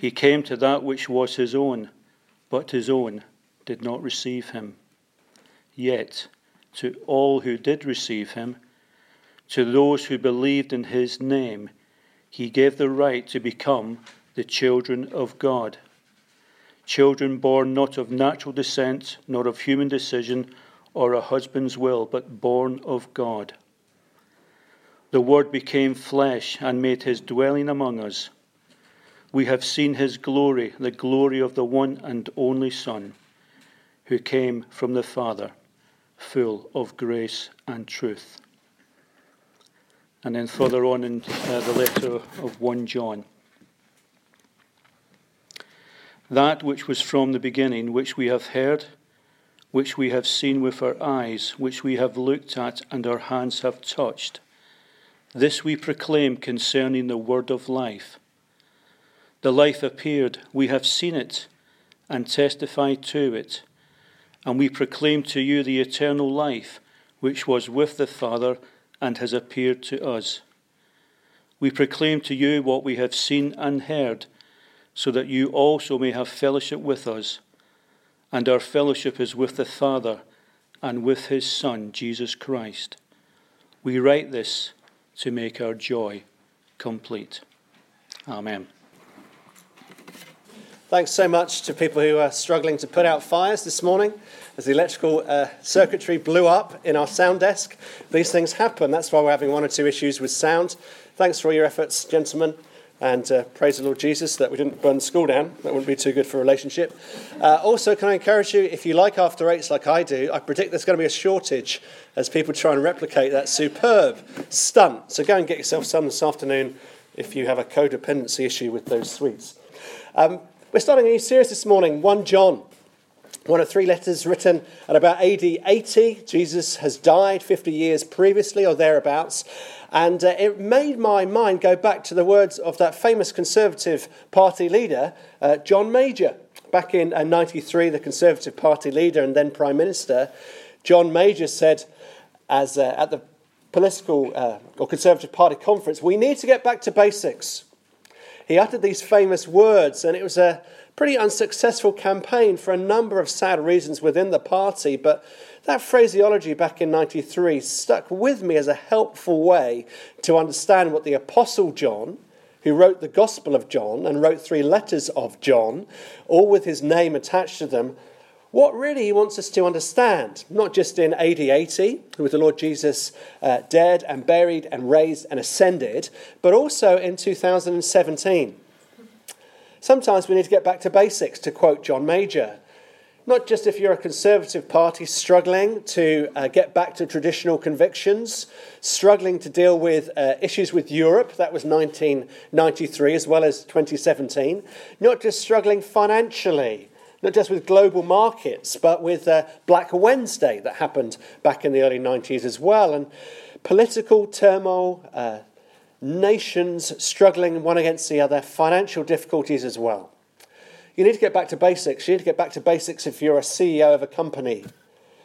He came to that which was his own, but his own did not receive him. Yet, to all who did receive him, to those who believed in his name, he gave the right to become the children of God. Children born not of natural descent, nor of human decision or a husband's will, but born of God. The Word became flesh and made his dwelling among us. We have seen his glory, the glory of the one and only Son, who came from the Father, full of grace and truth. And then further on in uh, the letter of 1 John. That which was from the beginning, which we have heard, which we have seen with our eyes, which we have looked at and our hands have touched, this we proclaim concerning the word of life. The life appeared, we have seen it and testified to it, and we proclaim to you the eternal life which was with the Father and has appeared to us. We proclaim to you what we have seen and heard, so that you also may have fellowship with us. And our fellowship is with the Father and with his Son, Jesus Christ. We write this to make our joy complete. Amen. Thanks so much to people who are struggling to put out fires this morning as the electrical uh, circuitry blew up in our sound desk. These things happen. That's why we're having one or two issues with sound. Thanks for all your efforts, gentlemen. And uh, praise the Lord Jesus that we didn't burn the school down. That wouldn't be too good for a relationship. Uh, also, can I encourage you, if you like After Eights like I do, I predict there's going to be a shortage as people try and replicate that superb stunt. So go and get yourself some this afternoon if you have a codependency issue with those sweets. Um, we're starting a new series this morning, 1 John. One of three letters written at about AD 80. Jesus has died 50 years previously or thereabouts. And uh, it made my mind go back to the words of that famous Conservative Party leader, uh, John Major. Back in uh, 93, the Conservative Party leader and then Prime Minister, John Major said, as uh, at the political uh, or Conservative Party conference, we need to get back to basics he uttered these famous words, and it was a pretty unsuccessful campaign for a number of sad reasons within the party. But that phraseology back in 93 stuck with me as a helpful way to understand what the Apostle John, who wrote the Gospel of John and wrote three letters of John, all with his name attached to them, what really he wants us to understand, not just in AD 80, with the Lord Jesus uh, dead and buried and raised and ascended, but also in 2017. Sometimes we need to get back to basics, to quote John Major. Not just if you're a conservative party struggling to uh, get back to traditional convictions, struggling to deal with uh, issues with Europe, that was 1993 as well as 2017. Not just struggling financially, not just with global markets, but with uh, Black Wednesday that happened back in the early 90s as well, and political turmoil, uh, nations struggling one against the other, financial difficulties as well. You need to get back to basics. You need to get back to basics if you're a CEO of a company.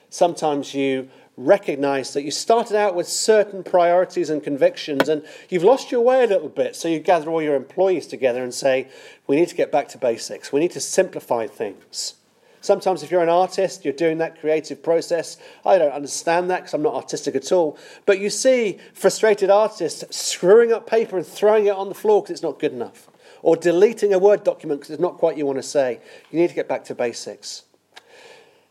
Sometimes you recognize that you started out with certain priorities and convictions and you've lost your way a little bit. So you gather all your employees together and say, we need to get back to basics. We need to simplify things. Sometimes, if you're an artist, you're doing that creative process. I don't understand that because I'm not artistic at all. But you see frustrated artists screwing up paper and throwing it on the floor because it's not good enough. or deleting a Word document because it's not quite what you want to say. You need to get back to basics.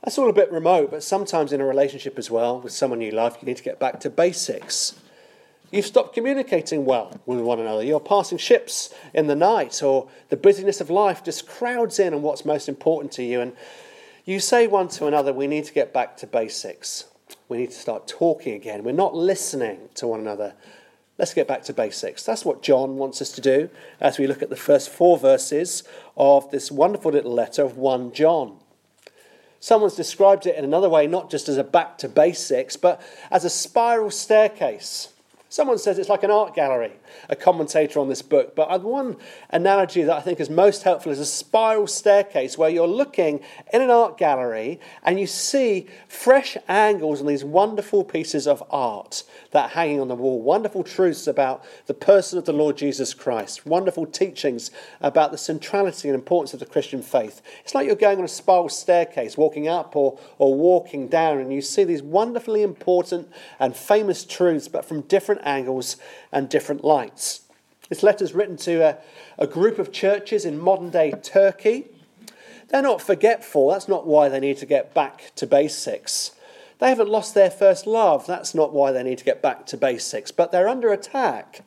That's all a bit remote, but sometimes in a relationship as well, with someone you love, you need to get back to basics. You've stopped communicating well with one another. You're passing ships in the night, or the busyness of life just crowds in on what's most important to you. And you say one to another, We need to get back to basics. We need to start talking again. We're not listening to one another. Let's get back to basics. That's what John wants us to do as we look at the first four verses of this wonderful little letter of 1 John. Someone's described it in another way, not just as a back to basics, but as a spiral staircase. Someone says it's like an art gallery, a commentator on this book. But one analogy that I think is most helpful is a spiral staircase where you're looking in an art gallery and you see fresh angles on these wonderful pieces of art that are hanging on the wall. Wonderful truths about the person of the Lord Jesus Christ. Wonderful teachings about the centrality and importance of the Christian faith. It's like you're going on a spiral staircase, walking up or, or walking down, and you see these wonderfully important and famous truths, but from different angles and different lights. This letter is written to a, a group of churches in modern day Turkey. They're not forgetful, that's not why they need to get back to basics. They haven't lost their first love, that's not why they need to get back to basics, but they're under attack.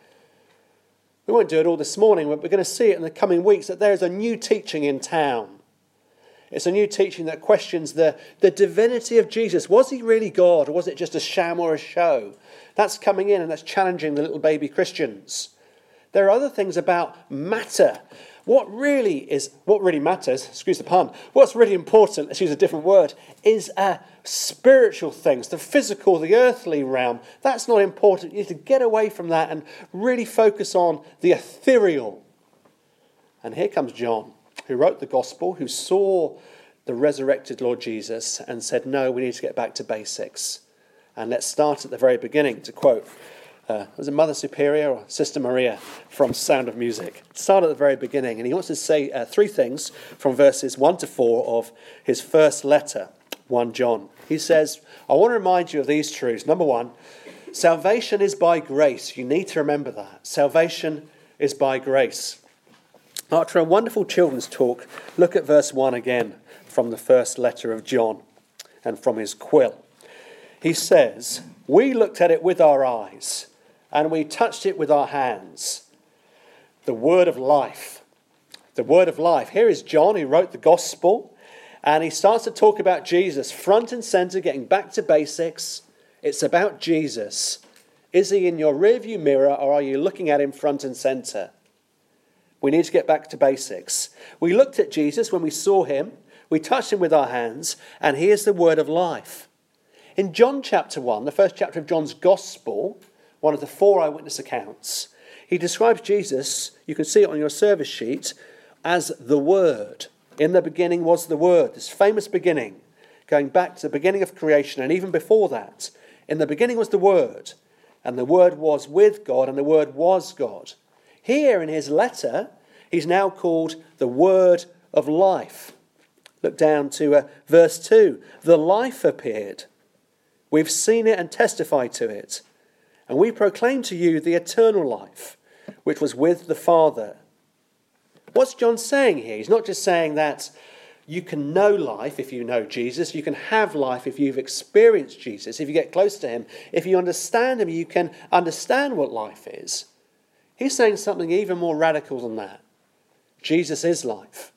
We won't do it all this morning, but we're going to see it in the coming weeks that there is a new teaching in town. It's a new teaching that questions the, the divinity of Jesus. Was he really God, or was it just a sham or a show? That's coming in and that's challenging the little baby Christians. There are other things about matter. What really is what really matters, excuse the pun, what's really important, let's use a different word, is uh, spiritual things, the physical, the earthly realm. That's not important. You need to get away from that and really focus on the ethereal. And here comes John, who wrote the gospel, who saw the resurrected Lord Jesus and said, No, we need to get back to basics. And let's start at the very beginning to quote, uh, was it Mother Superior or Sister Maria from Sound of Music? Start at the very beginning. And he wants to say uh, three things from verses 1 to 4 of his first letter, 1 John. He says, I want to remind you of these truths. Number one, salvation is by grace. You need to remember that. Salvation is by grace. After a wonderful children's talk, look at verse 1 again from the first letter of John and from his quill he says, We looked at it with our eyes and we touched it with our hands. The word of life. The word of life. Here is John who wrote the gospel and he starts to talk about Jesus front and center, getting back to basics. It's about Jesus. Is he in your rearview mirror or are you looking at him front and center? We need to get back to basics. We looked at Jesus when we saw him, we touched him with our hands, and he is the word of life. In John chapter 1, the first chapter of John's Gospel, one of the four eyewitness accounts, he describes Jesus, you can see it on your service sheet, as the Word. In the beginning was the Word, this famous beginning, going back to the beginning of creation and even before that. In the beginning was the Word, and the Word was with God, and the Word was God. Here in his letter, he's now called the Word of life. Look down to uh, verse 2. The life appeared We've seen it and testified to it. And we proclaim to you the eternal life, which was with the Father. What's John saying here? He's not just saying that you can know life if you know Jesus, you can have life if you've experienced Jesus, if you get close to him, if you understand him, you can understand what life is. He's saying something even more radical than that. Jesus is life.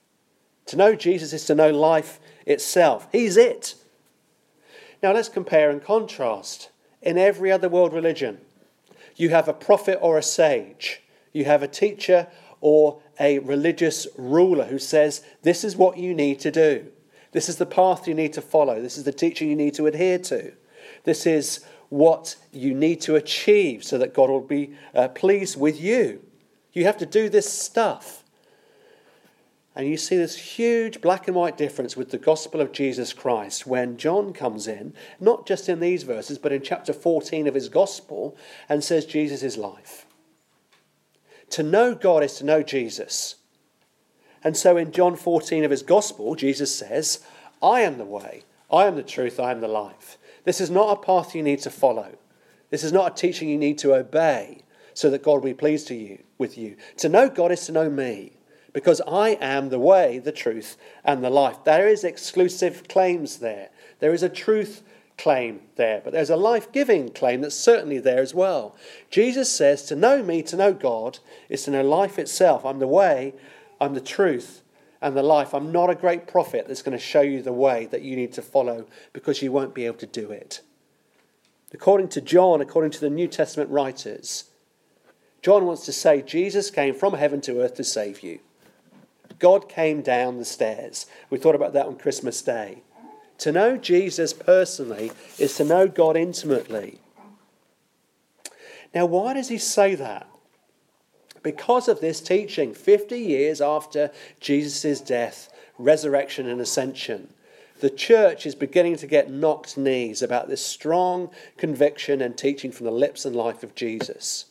To know Jesus is to know life itself. He's it. Now let's compare and contrast. In every other world religion, you have a prophet or a sage, you have a teacher or a religious ruler who says, This is what you need to do. This is the path you need to follow. This is the teaching you need to adhere to. This is what you need to achieve so that God will be uh, pleased with you. You have to do this stuff. And you see this huge black and white difference with the gospel of Jesus Christ when John comes in, not just in these verses, but in chapter 14 of his gospel, and says Jesus is life. To know God is to know Jesus. And so in John 14 of his gospel, Jesus says, I am the way, I am the truth, I am the life. This is not a path you need to follow. This is not a teaching you need to obey so that God will be pleased to you with you. To know God is to know me. Because I am the way, the truth, and the life. There is exclusive claims there. There is a truth claim there, but there's a life giving claim that's certainly there as well. Jesus says, To know me, to know God, is to know life itself. I'm the way, I'm the truth, and the life. I'm not a great prophet that's going to show you the way that you need to follow because you won't be able to do it. According to John, according to the New Testament writers, John wants to say Jesus came from heaven to earth to save you. God came down the stairs. We thought about that on Christmas Day. To know Jesus personally is to know God intimately. Now, why does he say that? Because of this teaching, 50 years after Jesus' death, resurrection, and ascension, the church is beginning to get knocked knees about this strong conviction and teaching from the lips and life of Jesus.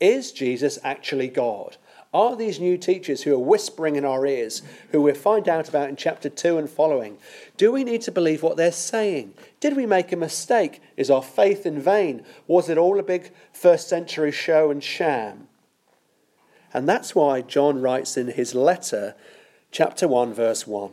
Is Jesus actually God? Are these new teachers who are whispering in our ears, who we'll find out about in chapter 2 and following, do we need to believe what they're saying? Did we make a mistake? Is our faith in vain? Was it all a big first century show and sham? And that's why John writes in his letter, chapter 1, verse 1.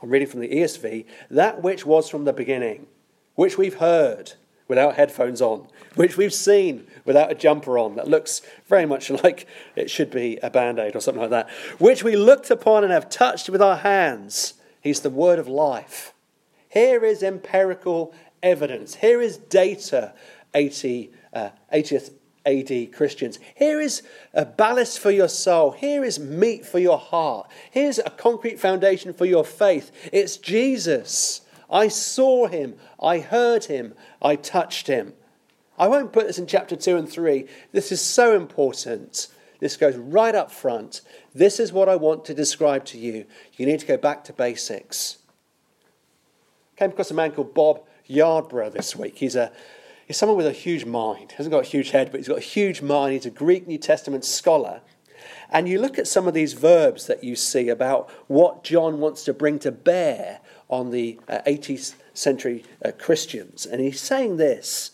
I'm reading from the ESV that which was from the beginning, which we've heard without headphones on, which we've seen without a jumper on, that looks very much like it should be a band aid or something like that, which we looked upon and have touched with our hands. He's the word of life. Here is empirical evidence. Here is data, 80, uh, 80th AD Christians. Here is a ballast for your soul. Here is meat for your heart. Here's a concrete foundation for your faith. It's Jesus. I saw him. I heard him. I touched him. I won't put this in chapter 2 and 3. This is so important. This goes right up front. This is what I want to describe to you. You need to go back to basics. Came across a man called Bob Yarbrough this week. He's a he's someone with a huge mind. He hasn't got a huge head, but he's got a huge mind. He's a Greek New Testament scholar. And you look at some of these verbs that you see about what John wants to bring to bear on the uh, 18th century uh, Christians. And he's saying this.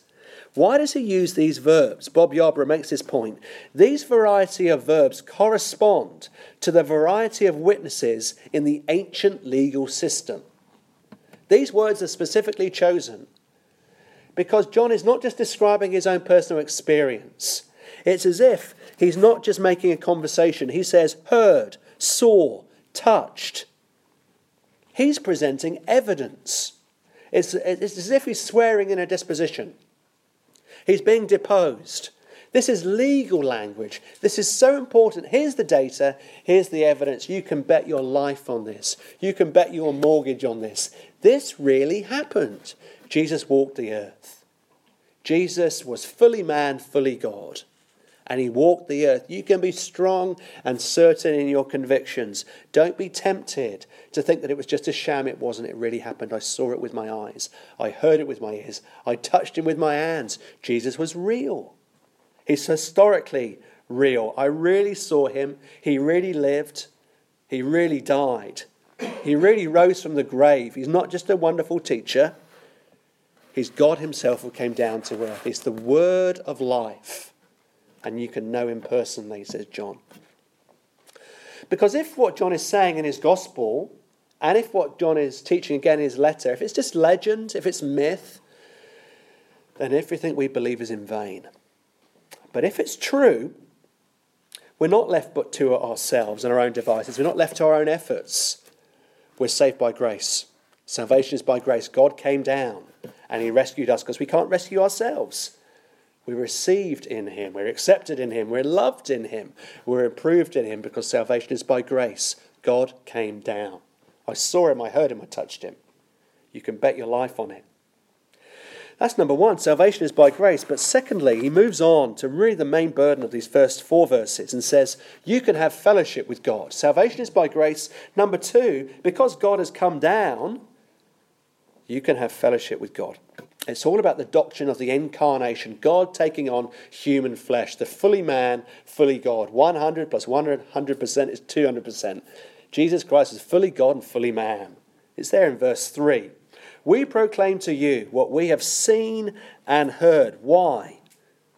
Why does he use these verbs? Bob Yarbrough makes this point. These variety of verbs correspond to the variety of witnesses in the ancient legal system. These words are specifically chosen because John is not just describing his own personal experience. It's as if he's not just making a conversation. He says, heard, saw, touched. He's presenting evidence. It's, it's as if he's swearing in a disposition. He's being deposed. This is legal language. This is so important. Here's the data. Here's the evidence. You can bet your life on this. You can bet your mortgage on this. This really happened. Jesus walked the earth. Jesus was fully man, fully God and he walked the earth. You can be strong and certain in your convictions. Don't be tempted to think that it was just a sham. It wasn't. It really happened. I saw it with my eyes. I heard it with my ears. I touched him with my hands. Jesus was real. He's historically real. I really saw him. He really lived. He really died. He really rose from the grave. He's not just a wonderful teacher. He's God Himself who came down to earth. He's the Word of life and you can know him personally, says John. Because if what John is saying in his gospel, and if what John is teaching again in his letter, if it's just legend, if it's myth, then everything we believe is in vain. But if it's true, we're not left but to ourselves and our own devices. We're not left to our own efforts. We're saved by grace. Salvation is by grace. God came down and He rescued us because we can't rescue ourselves. We're received in Him. We're accepted in Him. We're loved in Him. We're approved in Him because salvation is by grace. God came down. I saw Him, I heard Him, I touched Him. You can bet your life on it. That's number one. Salvation is by grace. But secondly, he moves on to really the main burden of these first four verses and says, You can have fellowship with God. Salvation is by grace. Number two, because God has come down, you can have fellowship with God. It's all about the doctrine of the incarnation, God taking on human flesh, the fully man, fully God. 100 plus 100% is 200%. Jesus Christ is fully God and fully man. It's there in verse 3. We proclaim to you what we have seen and heard. Why?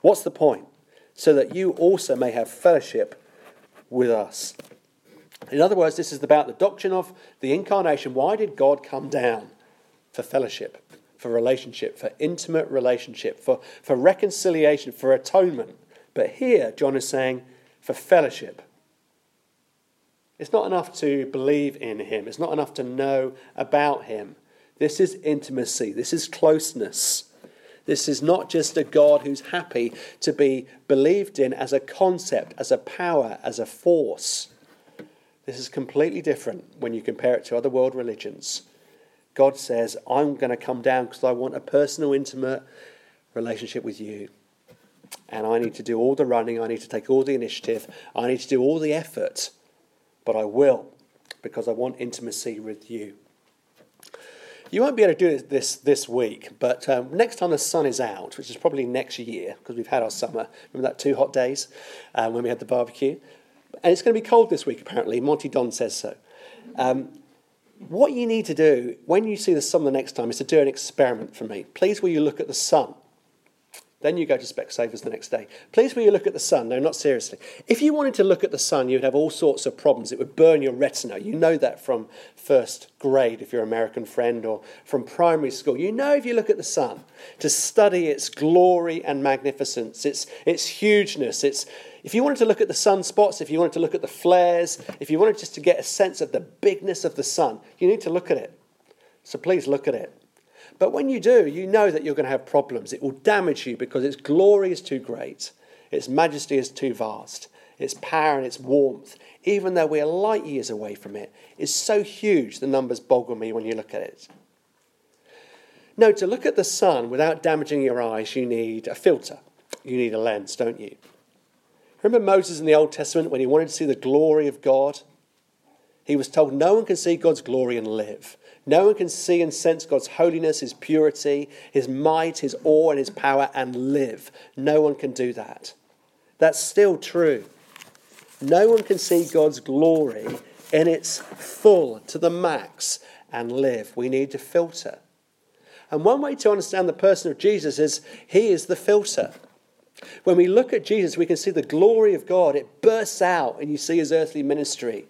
What's the point? So that you also may have fellowship with us. In other words, this is about the doctrine of the incarnation. Why did God come down? For fellowship, for relationship, for intimate relationship, for, for reconciliation, for atonement. But here, John is saying, for fellowship. It's not enough to believe in him, it's not enough to know about him. This is intimacy, this is closeness. This is not just a God who's happy to be believed in as a concept, as a power, as a force. This is completely different when you compare it to other world religions. God says, I'm going to come down because I want a personal, intimate relationship with you. And I need to do all the running, I need to take all the initiative, I need to do all the effort, but I will because I want intimacy with you. You won't be able to do this this week, but um, next time the sun is out, which is probably next year, because we've had our summer. Remember that two hot days um, when we had the barbecue? And it's going to be cold this week, apparently. Monty Don says so. Um, what you need to do when you see the sun the next time is to do an experiment for me. Please, will you look at the sun? Then you go to Specsavers the next day. Please, will you look at the sun? No, not seriously. If you wanted to look at the sun, you'd have all sorts of problems. It would burn your retina. You know that from first grade, if you're an American friend, or from primary school. You know if you look at the sun, to study its glory and magnificence, its, its hugeness, its, if you wanted to look at the sunspots, if you wanted to look at the flares, if you wanted just to get a sense of the bigness of the sun, you need to look at it. So please look at it. But when you do, you know that you're going to have problems. It will damage you because its glory is too great, its majesty is too vast, its power and its warmth, even though we're light years away from it, is so huge the numbers boggle me when you look at it. No, to look at the sun without damaging your eyes, you need a filter. You need a lens, don't you? Remember Moses in the Old Testament when he wanted to see the glory of God? He was told no one can see God's glory and live. No one can see and sense God's holiness, His purity, His might, His awe, and His power and live. No one can do that. That's still true. No one can see God's glory in its full to the max and live. We need to filter. And one way to understand the person of Jesus is He is the filter. When we look at Jesus, we can see the glory of God. It bursts out, and you see His earthly ministry.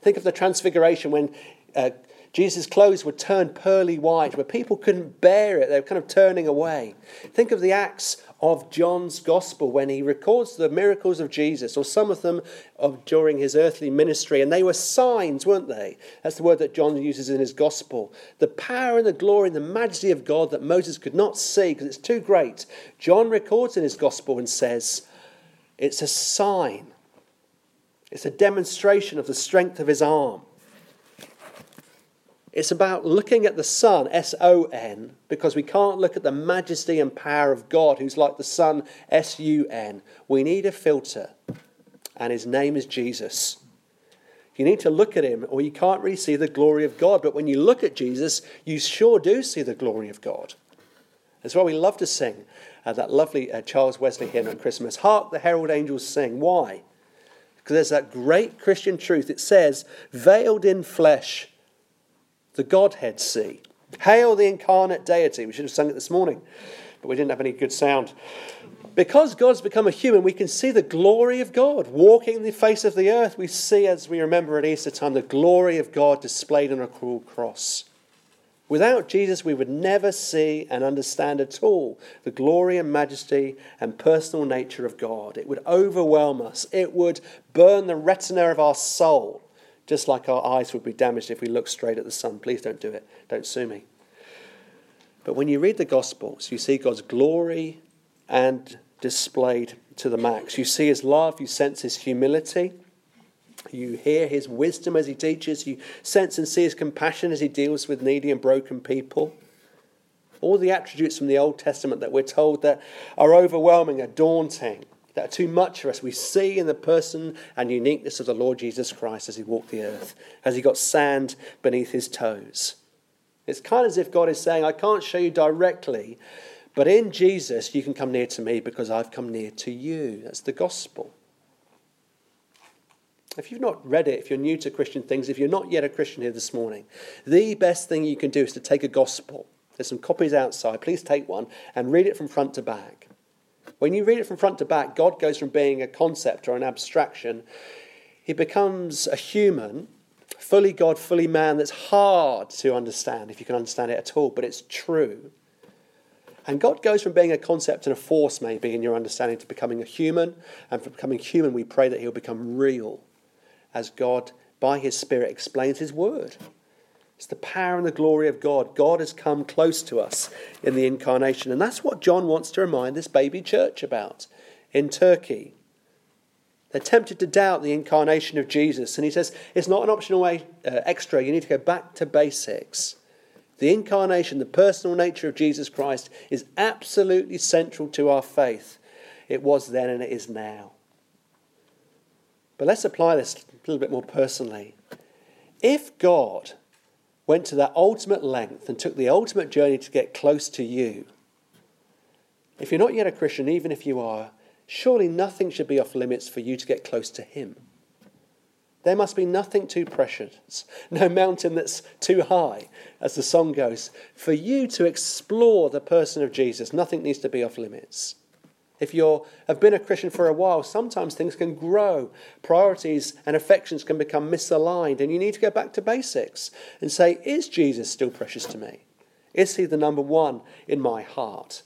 Think of the transfiguration when uh, Jesus' clothes were turned pearly white, where people couldn't bear it. They were kind of turning away. Think of the Acts of John's Gospel when he records the miracles of Jesus, or some of them of, during his earthly ministry, and they were signs, weren't they? That's the word that John uses in his Gospel. The power and the glory and the majesty of God that Moses could not see because it's too great. John records in his Gospel and says, it's a sign. It's a demonstration of the strength of his arm. It's about looking at the sun, S O N, because we can't look at the majesty and power of God, who's like the sun, S U N. We need a filter, and his name is Jesus. You need to look at him, or you can't really see the glory of God. But when you look at Jesus, you sure do see the glory of God. That's why we love to sing uh, that lovely uh, Charles Wesley hymn at Christmas Hark the herald angels sing. Why? Because there's that great Christian truth. It says, veiled in flesh the Godhead see. Hail the incarnate deity. We should have sung it this morning, but we didn't have any good sound. Because God's become a human, we can see the glory of God walking the face of the earth. We see, as we remember at Easter time, the glory of God displayed on a cruel cross. Without Jesus, we would never see and understand at all the glory and majesty and personal nature of God. It would overwhelm us, it would burn the retina of our soul just like our eyes would be damaged if we look straight at the sun. Please don't do it. Don't sue me. But when you read the Gospels, you see God's glory and displayed to the max. You see his love, you sense his humility, you hear his wisdom as he teaches, you sense and see his compassion as he deals with needy and broken people. All the attributes from the Old Testament that we're told that are overwhelming, are daunting that are too much for us. We see in the person and uniqueness of the Lord Jesus Christ as he walked the earth, as he got sand beneath his toes. It's kind of as if God is saying, I can't show you directly, but in Jesus you can come near to me because I've come near to you. That's the gospel. If you've not read it, if you're new to Christian things, if you're not yet a Christian here this morning, the best thing you can do is to take a gospel. There's some copies outside. Please take one and read it from front to back. When you read it from front to back, God goes from being a concept or an abstraction, he becomes a human, fully God, fully man, that's hard to understand, if you can understand it at all, but it's true. And God goes from being a concept and a force, maybe, in your understanding, to becoming a human. And from becoming human, we pray that He'll become real as God, by His Spirit, explains His word. It's the power and the glory of God. God has come close to us in the incarnation. And that's what John wants to remind this baby church about in Turkey. They're tempted to doubt the incarnation of Jesus. And he says it's not an optional way, uh, extra. You need to go back to basics. The incarnation, the personal nature of Jesus Christ, is absolutely central to our faith. It was then and it is now. But let's apply this a little bit more personally. If God went to that ultimate length and took the ultimate journey to get close to you, if you're not yet a Christian, even if you are, surely nothing should be off limits for you to get close to Him. There must be nothing too precious, no mountain that's too high, as the song goes. For you to explore the person of Jesus, nothing needs to be off limits. If you have been a Christian for a while, sometimes things can grow. Priorities and affections can become misaligned, and you need to go back to basics and say, Is Jesus still precious to me? Is he the number one in my heart?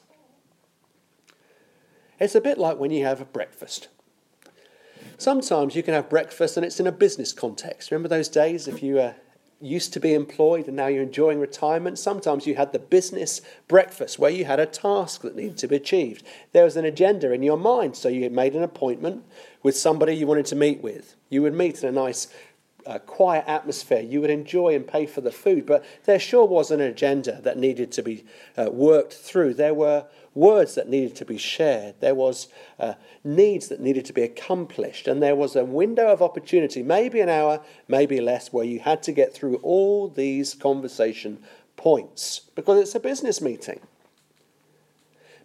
It's a bit like when you have a breakfast. Sometimes you can have breakfast and it's in a business context. Remember those days if you uh, used to be employed and now you're enjoying retirement? Sometimes you had the business breakfast where you had a task that needed to be achieved. There was an agenda in your mind, so you made an appointment with somebody you wanted to meet with. You would meet in a nice uh, quiet atmosphere. You would enjoy and pay for the food, but there sure was an agenda that needed to be uh, worked through. There were words that needed to be shared. There was uh, needs that needed to be accomplished, and there was a window of opportunity, maybe an hour, maybe less, where you had to get through all these conversation points because it's a business meeting.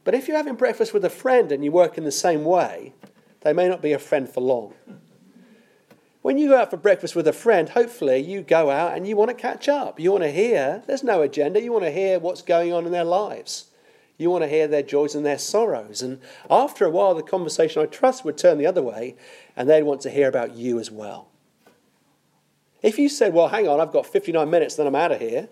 But if you're having breakfast with a friend and you work in the same way, they may not be a friend for long. When you go out for breakfast with a friend, hopefully you go out and you want to catch up. You want to hear, there's no agenda, you want to hear what's going on in their lives. You want to hear their joys and their sorrows. And after a while, the conversation, I trust, would turn the other way, and they'd want to hear about you as well. If you said, Well, hang on, I've got 59 minutes, then I'm out of here,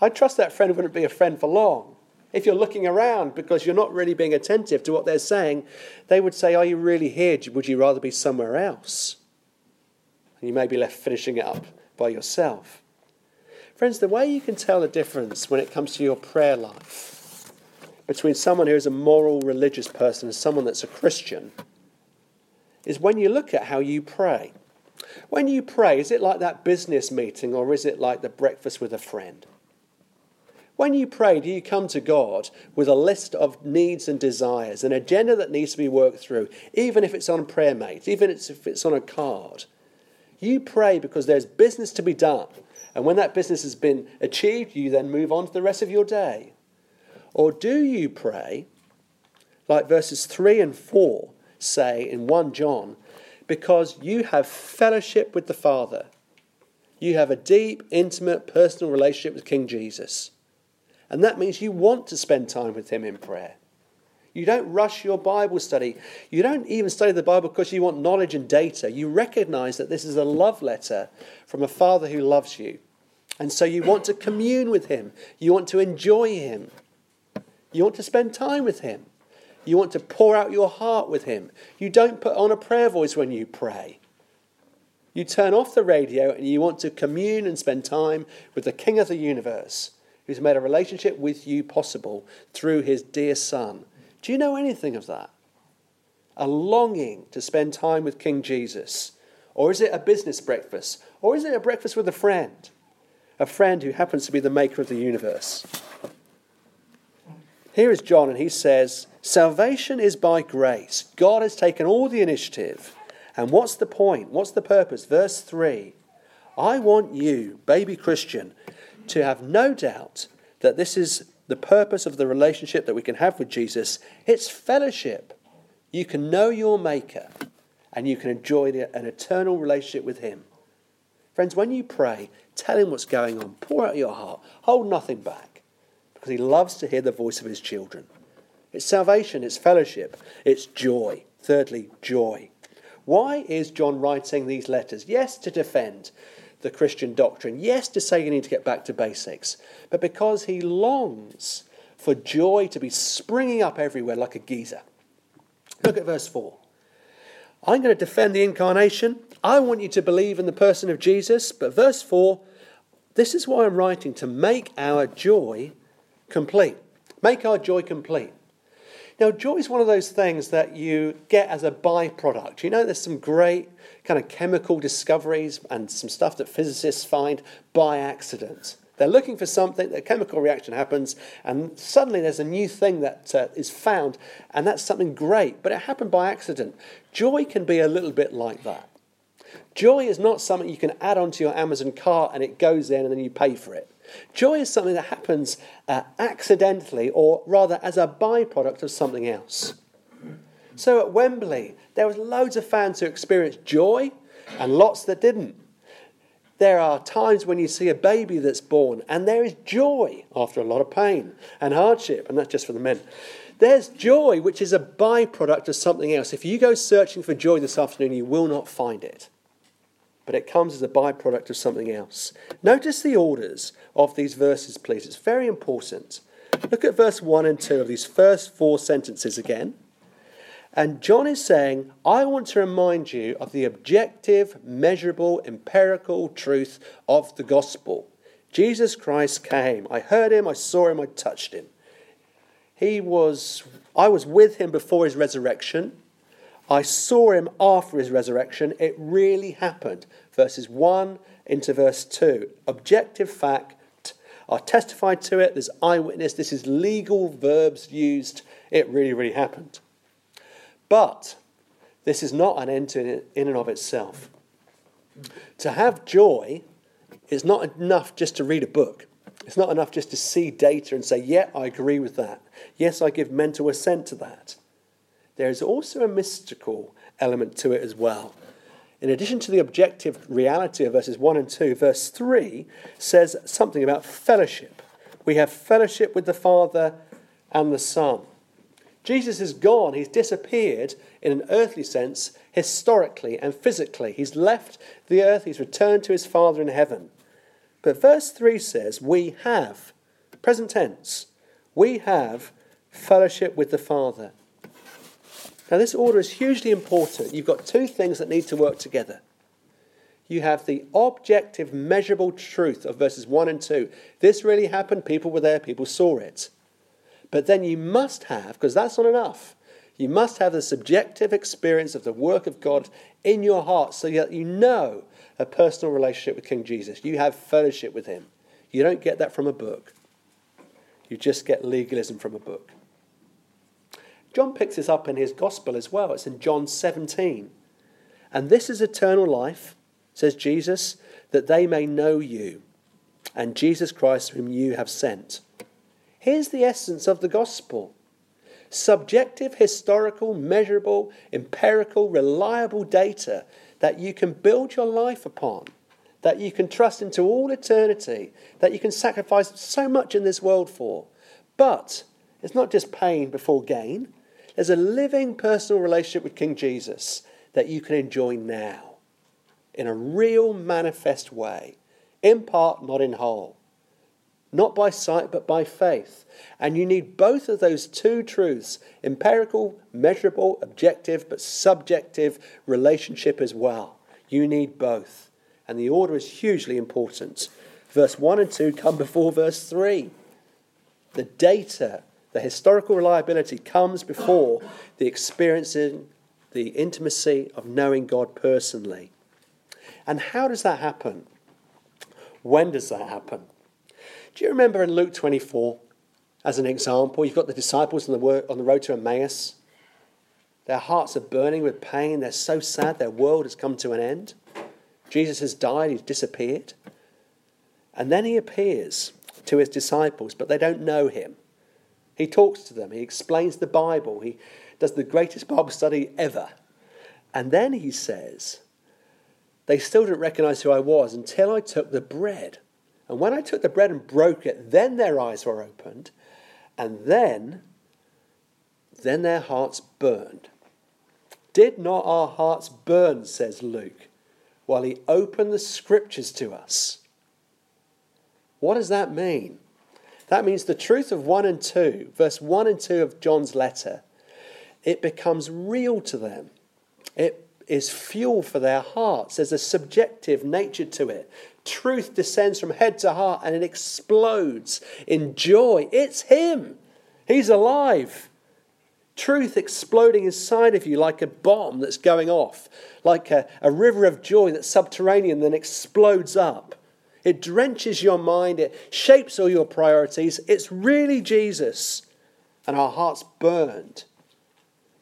I trust that friend wouldn't be a friend for long. If you're looking around because you're not really being attentive to what they're saying, they would say, Are you really here? Would you rather be somewhere else? And you may be left finishing it up by yourself. Friends, the way you can tell the difference when it comes to your prayer life between someone who is a moral religious person and someone that's a Christian is when you look at how you pray. When you pray, is it like that business meeting or is it like the breakfast with a friend? When you pray, do you come to God with a list of needs and desires, an agenda that needs to be worked through, even if it's on PrayerMate, even if it's on a card? You pray because there's business to be done. And when that business has been achieved, you then move on to the rest of your day. Or do you pray, like verses 3 and 4 say in 1 John, because you have fellowship with the Father? You have a deep, intimate, personal relationship with King Jesus. And that means you want to spend time with Him in prayer. You don't rush your Bible study. You don't even study the Bible because you want knowledge and data. You recognize that this is a love letter from a Father who loves you. And so you want to commune with Him, you want to enjoy Him. You want to spend time with Him. You want to pour out your heart with Him. You don't put on a prayer voice when you pray. You turn off the radio and you want to commune and spend time with the King of the universe who's made a relationship with you possible through His dear Son. Do you know anything of that? A longing to spend time with King Jesus? Or is it a business breakfast? Or is it a breakfast with a friend? A friend who happens to be the maker of the universe. Here is John, and he says, Salvation is by grace. God has taken all the initiative. And what's the point? What's the purpose? Verse 3 I want you, baby Christian, to have no doubt that this is the purpose of the relationship that we can have with Jesus. It's fellowship. You can know your Maker and you can enjoy an eternal relationship with Him. Friends, when you pray, tell Him what's going on. Pour out your heart. Hold nothing back because he loves to hear the voice of his children. It's salvation, it's fellowship, it's joy. Thirdly, joy. Why is John writing these letters? Yes, to defend the Christian doctrine. Yes, to say you need to get back to basics. But because he longs for joy to be springing up everywhere like a geyser. Look at verse 4. I'm going to defend the incarnation. I want you to believe in the person of Jesus. But verse 4 this is why I'm writing to make our joy complete. Make our joy complete. Now, joy is one of those things that you get as a byproduct. You know, there's some great kind of chemical discoveries and some stuff that physicists find by accident. They're looking for something, a chemical reaction happens, and suddenly there's a new thing that uh, is found, and that's something great, but it happened by accident. Joy can be a little bit like that. Joy is not something you can add onto your Amazon cart and it goes in and then you pay for it. Joy is something that happens uh, accidentally, or rather as a byproduct of something else. So at Wembley, there was loads of fans who experienced joy and lots that didn't. There are times when you see a baby that's born and there is joy after a lot of pain and hardship, and that's just for the men. There's joy, which is a byproduct of something else. If you go searching for joy this afternoon, you will not find it. But it comes as a byproduct of something else. Notice the orders of these verses, please. It's very important. Look at verse 1 and 2 of these first four sentences again. And John is saying, I want to remind you of the objective, measurable, empirical truth of the gospel. Jesus Christ came. I heard him, I saw him, I touched him. He was I was with him before his resurrection. I saw him after his resurrection. It really happened. Verses 1 into verse 2. Objective fact. I testified to it. There's eyewitness. This is legal verbs used. It really, really happened. But this is not an end in and of itself. To have joy is not enough just to read a book. It's not enough just to see data and say, yeah, I agree with that. Yes, I give mental assent to that. There is also a mystical element to it as well. In addition to the objective reality of verses 1 and 2, verse 3 says something about fellowship. We have fellowship with the Father and the Son. Jesus is gone. He's disappeared in an earthly sense, historically and physically. He's left the earth. He's returned to his Father in heaven. But verse 3 says, We have, present tense, we have fellowship with the Father. Now, this order is hugely important. You've got two things that need to work together. You have the objective, measurable truth of verses 1 and 2. This really happened. People were there. People saw it. But then you must have, because that's not enough, you must have the subjective experience of the work of God in your heart so that you know a personal relationship with King Jesus. You have fellowship with him. You don't get that from a book, you just get legalism from a book. John picks this up in his gospel as well. It's in John 17. And this is eternal life, says Jesus, that they may know you and Jesus Christ, whom you have sent. Here's the essence of the gospel subjective, historical, measurable, empirical, reliable data that you can build your life upon, that you can trust into all eternity, that you can sacrifice so much in this world for. But it's not just pain before gain, there's a living personal relationship with King Jesus that you can enjoy now in a real manifest way, in part, not in whole not by sight but by faith. And you need both of those two truths empirical, measurable, objective, but subjective relationship as well. You need both. And the order is hugely important. Verse 1 and 2 come before verse 3. The data, the historical reliability comes before the experiencing, the intimacy of knowing God personally. And how does that happen? When does that happen? Do you remember in Luke 24, as an example, you've got the disciples on the, on the road to Emmaus? Their hearts are burning with pain. They're so sad. Their world has come to an end. Jesus has died. He's disappeared. And then he appears to his disciples, but they don't know him. He talks to them. He explains the Bible. He does the greatest Bible study ever. And then he says, They still didn't recognize who I was until I took the bread and when I took the bread and broke it, then their eyes were opened, and then, then their hearts burned. Did not our hearts burn, says Luke, while he opened the scriptures to us? What does that mean? That means the truth of 1 and 2, verse 1 and 2 of John's letter, it becomes real to them. It is fuel for their hearts. There's a subjective nature to it. Truth descends from head to heart and it explodes in joy. It's Him. He's alive. Truth exploding inside of you like a bomb that's going off, like a, a river of joy that's subterranean, then explodes up. It drenches your mind, it shapes all your priorities. It's really Jesus. And our hearts burned.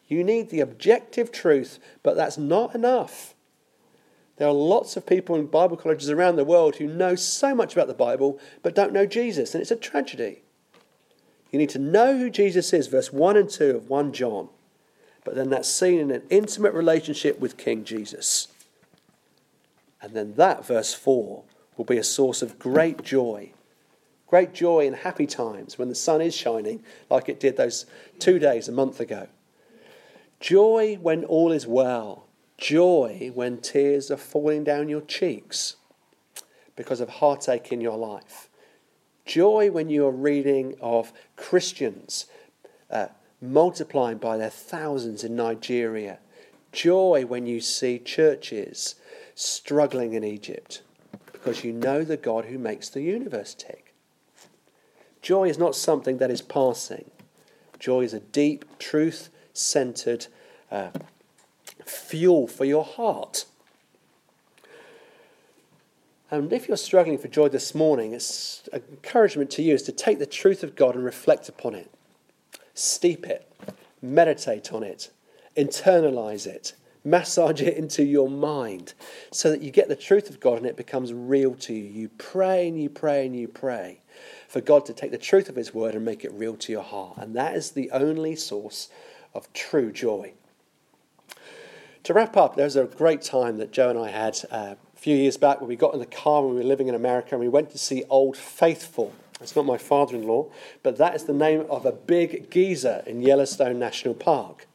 You need the objective truth, but that's not enough. There are lots of people in Bible colleges around the world who know so much about the Bible but don't know Jesus, and it's a tragedy. You need to know who Jesus is, verse 1 and 2 of 1 John. But then that's seen in an intimate relationship with King Jesus. And then that, verse 4, will be a source of great joy. Great joy in happy times when the sun is shining, like it did those two days a month ago. Joy when all is well. Joy when tears are falling down your cheeks because of heartache in your life. Joy when you are reading of Christians uh, multiplying by their thousands in Nigeria. Joy when you see churches struggling in Egypt because you know the God who makes the universe tick. Joy is not something that is passing. Joy is a deep, truth centered uh, fuel for your heart. And if you're struggling for joy this morning, it's encouragement to you is to take the truth of God and reflect upon it. Steep it, meditate on it, internalize it, massage it into your mind so that you get the truth of God and it becomes real to you. You pray and you pray and you pray for God to take the truth of His word and make it real to your heart. And that is the only source of true joy. To wrap up, there was a great time that Joe and I had uh, few years back when we got in the car when we were living in America and we went to see Old Faithful. It's not my father in law, but that is the name of a big geyser in Yellowstone National Park.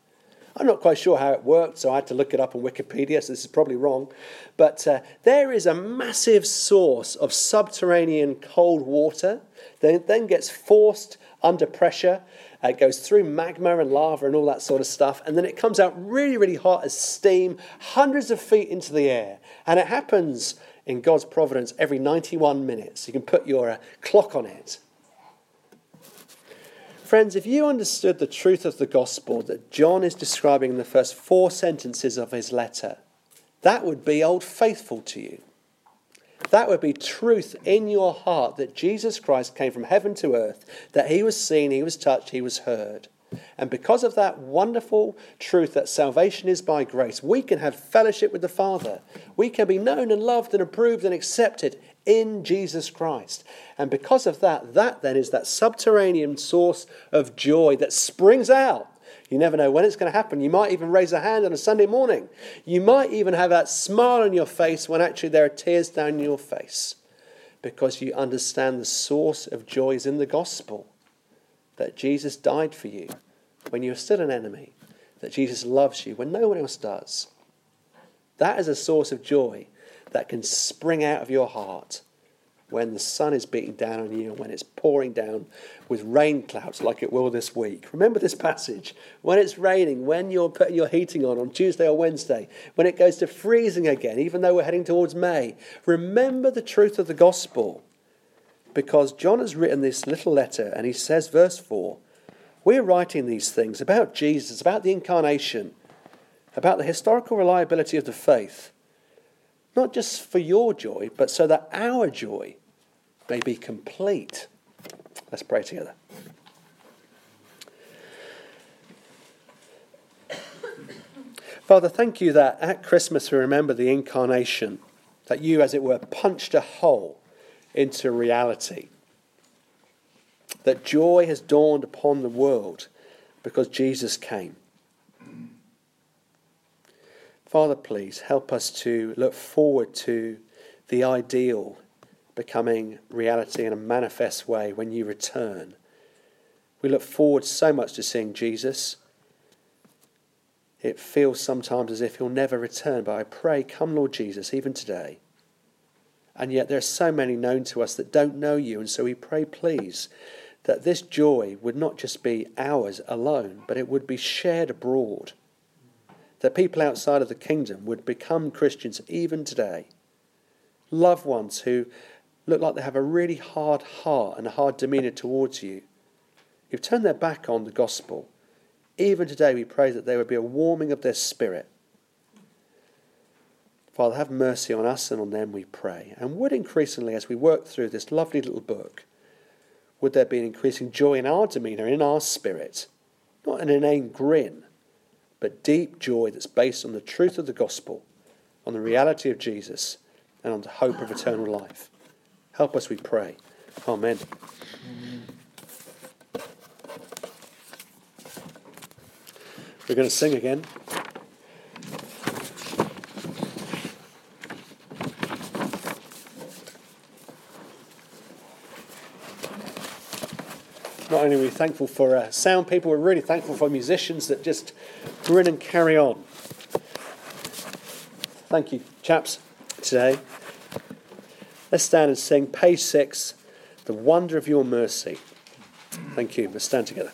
I'm not quite sure how it worked, so I had to look it up on Wikipedia, so this is probably wrong. But uh, there is a massive source of subterranean cold water that then gets forced under pressure it goes through magma and lava and all that sort of stuff, and then it comes out really, really hot as steam, hundreds of feet into the air. And it happens in God's providence every 91 minutes. You can put your uh, clock on it. Friends, if you understood the truth of the gospel that John is describing in the first four sentences of his letter, that would be old faithful to you. That would be truth in your heart that Jesus Christ came from heaven to earth, that he was seen, he was touched, he was heard. And because of that wonderful truth that salvation is by grace, we can have fellowship with the Father. We can be known and loved and approved and accepted in Jesus Christ. And because of that, that then is that subterranean source of joy that springs out you never know when it's going to happen. You might even raise a hand on a Sunday morning. You might even have that smile on your face when actually there are tears down your face because you understand the source of joy is in the gospel that Jesus died for you when you're still an enemy, that Jesus loves you when no one else does. That is a source of joy that can spring out of your heart when the sun is beating down on you and when it's pouring down with rain clouds like it will this week. Remember this passage. When it's raining, when you're putting your heating on on Tuesday or Wednesday, when it goes to freezing again, even though we're heading towards May, remember the truth of the gospel. Because John has written this little letter and he says, verse 4, we're writing these things about Jesus, about the incarnation, about the historical reliability of the faith not just for your joy, but so that our joy may be complete. Let's pray together. Father, thank you that at Christmas we remember the incarnation, that you, as it were, punched a hole into reality. That joy has dawned upon the world because Jesus came. Father, please help us to look forward to the ideal becoming reality in a manifest way when you return. We look forward so much to seeing Jesus. It feels sometimes as if he'll never return, but I pray, come, Lord Jesus, even today. And yet there are so many known to us that don't know you, and so we pray, please, that this joy would not just be ours alone, but it would be shared abroad. That people outside of the kingdom would become Christians even today. Loved ones who look like they have a really hard heart and a hard demeanour towards you, who've turned their back on the gospel even today, we pray that there would be a warming of their spirit. Father, have mercy on us and on them, we pray. And would increasingly, as we work through this lovely little book, would there be an increasing joy in our demeanour, in our spirit? Not an inane grin, but deep joy that's based on the truth of the gospel, on the reality of Jesus, and on the hope of eternal life. Help us, we pray. Amen. Amen. We're going to sing again. Not only are we thankful for uh, sound people, we're really thankful for musicians that just grin and carry on. Thank you, chaps, today. Let's stand and sing page six, The Wonder of Your Mercy. Thank you. Let's stand together.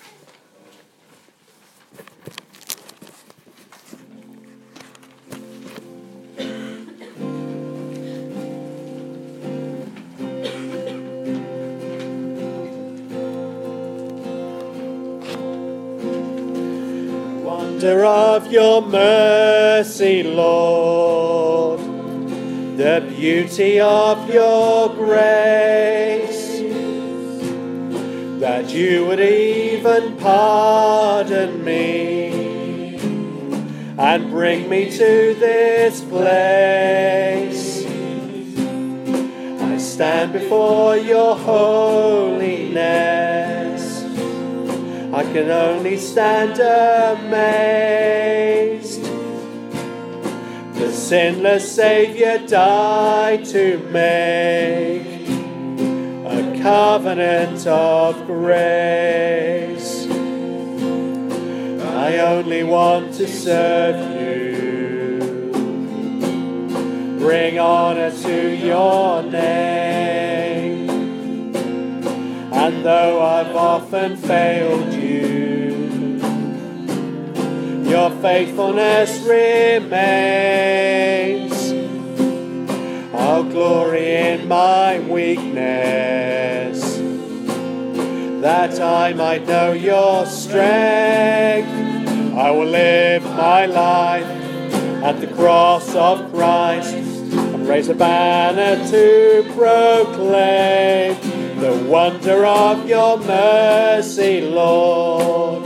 Lord, the beauty of your grace, that you would even pardon me and bring me to this place. I stand before your holiness I can only stand amazed. Sinless Saviour died to make a covenant of grace. I only want to serve you, bring honour to your name. And though I've often failed you, your faithfulness remains. Glory in my weakness, that I might know your strength. I will live my life at the cross of Christ and raise a banner to proclaim the wonder of your mercy, Lord,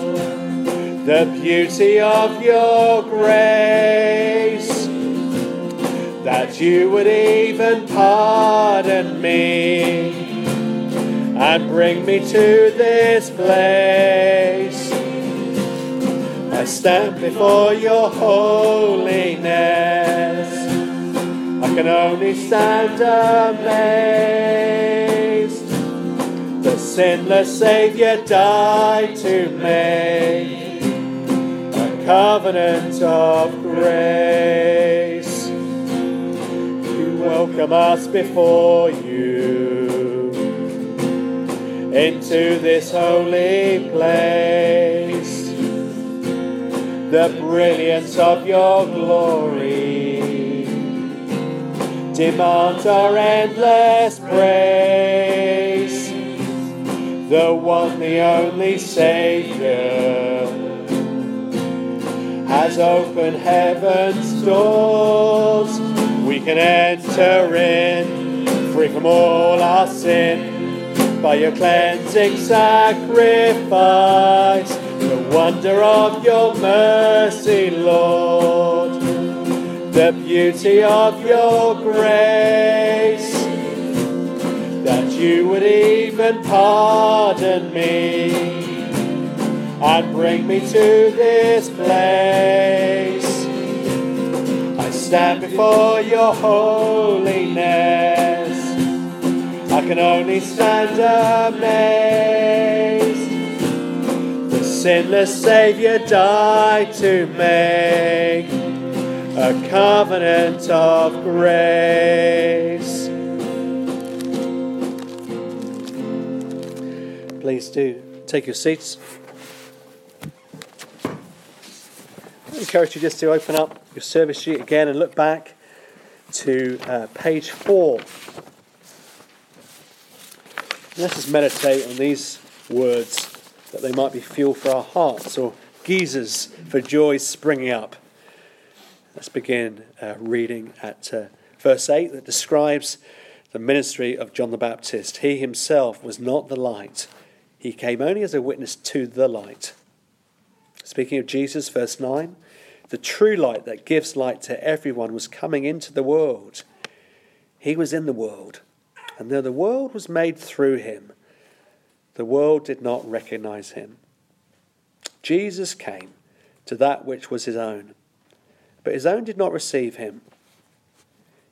the beauty of your grace, that you would even pardon me and bring me to this place. I stand before your holiness. I can only stand amazed the sinless Saviour died to make a covenant of grace. Welcome us before you into this holy place. The brilliance of your glory demands our endless praise the one, the only Saviour, has opened heaven's doors. We can enter in, free from all our sin, by your cleansing sacrifice. The wonder of your mercy, Lord, the beauty of your grace that you would even pardon me and bring me to this place. Stand before your holiness. I can only stand amazed. The sinless Saviour died to make a covenant of grace. Please do take your seats. I encourage you just to open up your service sheet again and look back to uh, page four. Let us meditate on these words that they might be fuel for our hearts or geysers for joy springing up. Let's begin uh, reading at uh, verse 8 that describes the ministry of John the Baptist. He himself was not the light, he came only as a witness to the light. Speaking of Jesus, verse 9, the true light that gives light to everyone was coming into the world. He was in the world and though the world was made through him, the world did not recognize him. Jesus came to that which was his own, but his own did not receive him.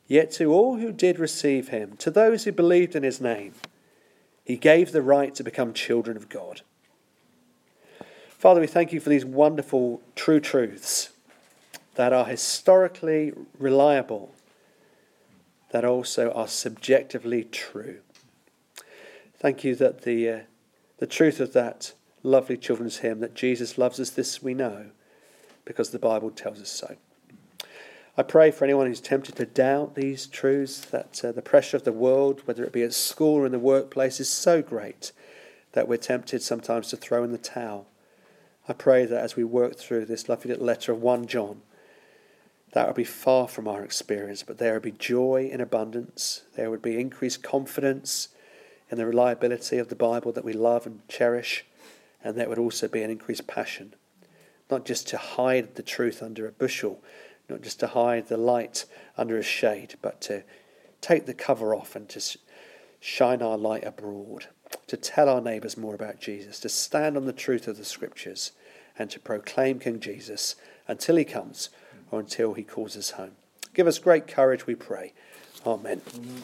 Yet to all who did receive him, to those who believed in his name, he gave the right to become children of God. Father, we thank you for these wonderful true truths that are historically reliable that also are subjectively true. Thank you that the, uh, the truth of that lovely children's hymn, that Jesus loves us, this we know, because the Bible tells us so. I pray for anyone who's tempted to doubt these truths, that uh, the pressure of the world, whether it be at school or in the workplace, is so great that we're tempted sometimes to throw in the towel. I pray that as we work through this lovely little letter of 1 John, that would be far from our experience, but there would be joy in abundance. There would be increased confidence in the reliability of the Bible that we love and cherish, and there would also be an increased passion, not just to hide the truth under a bushel, not just to hide the light under a shade, but to take the cover off and to shine our light abroad, to tell our neighbours more about Jesus, to stand on the truth of the Scriptures, and to proclaim King Jesus until he comes or until he calls us home. Give us great courage, we pray. Amen. Amen.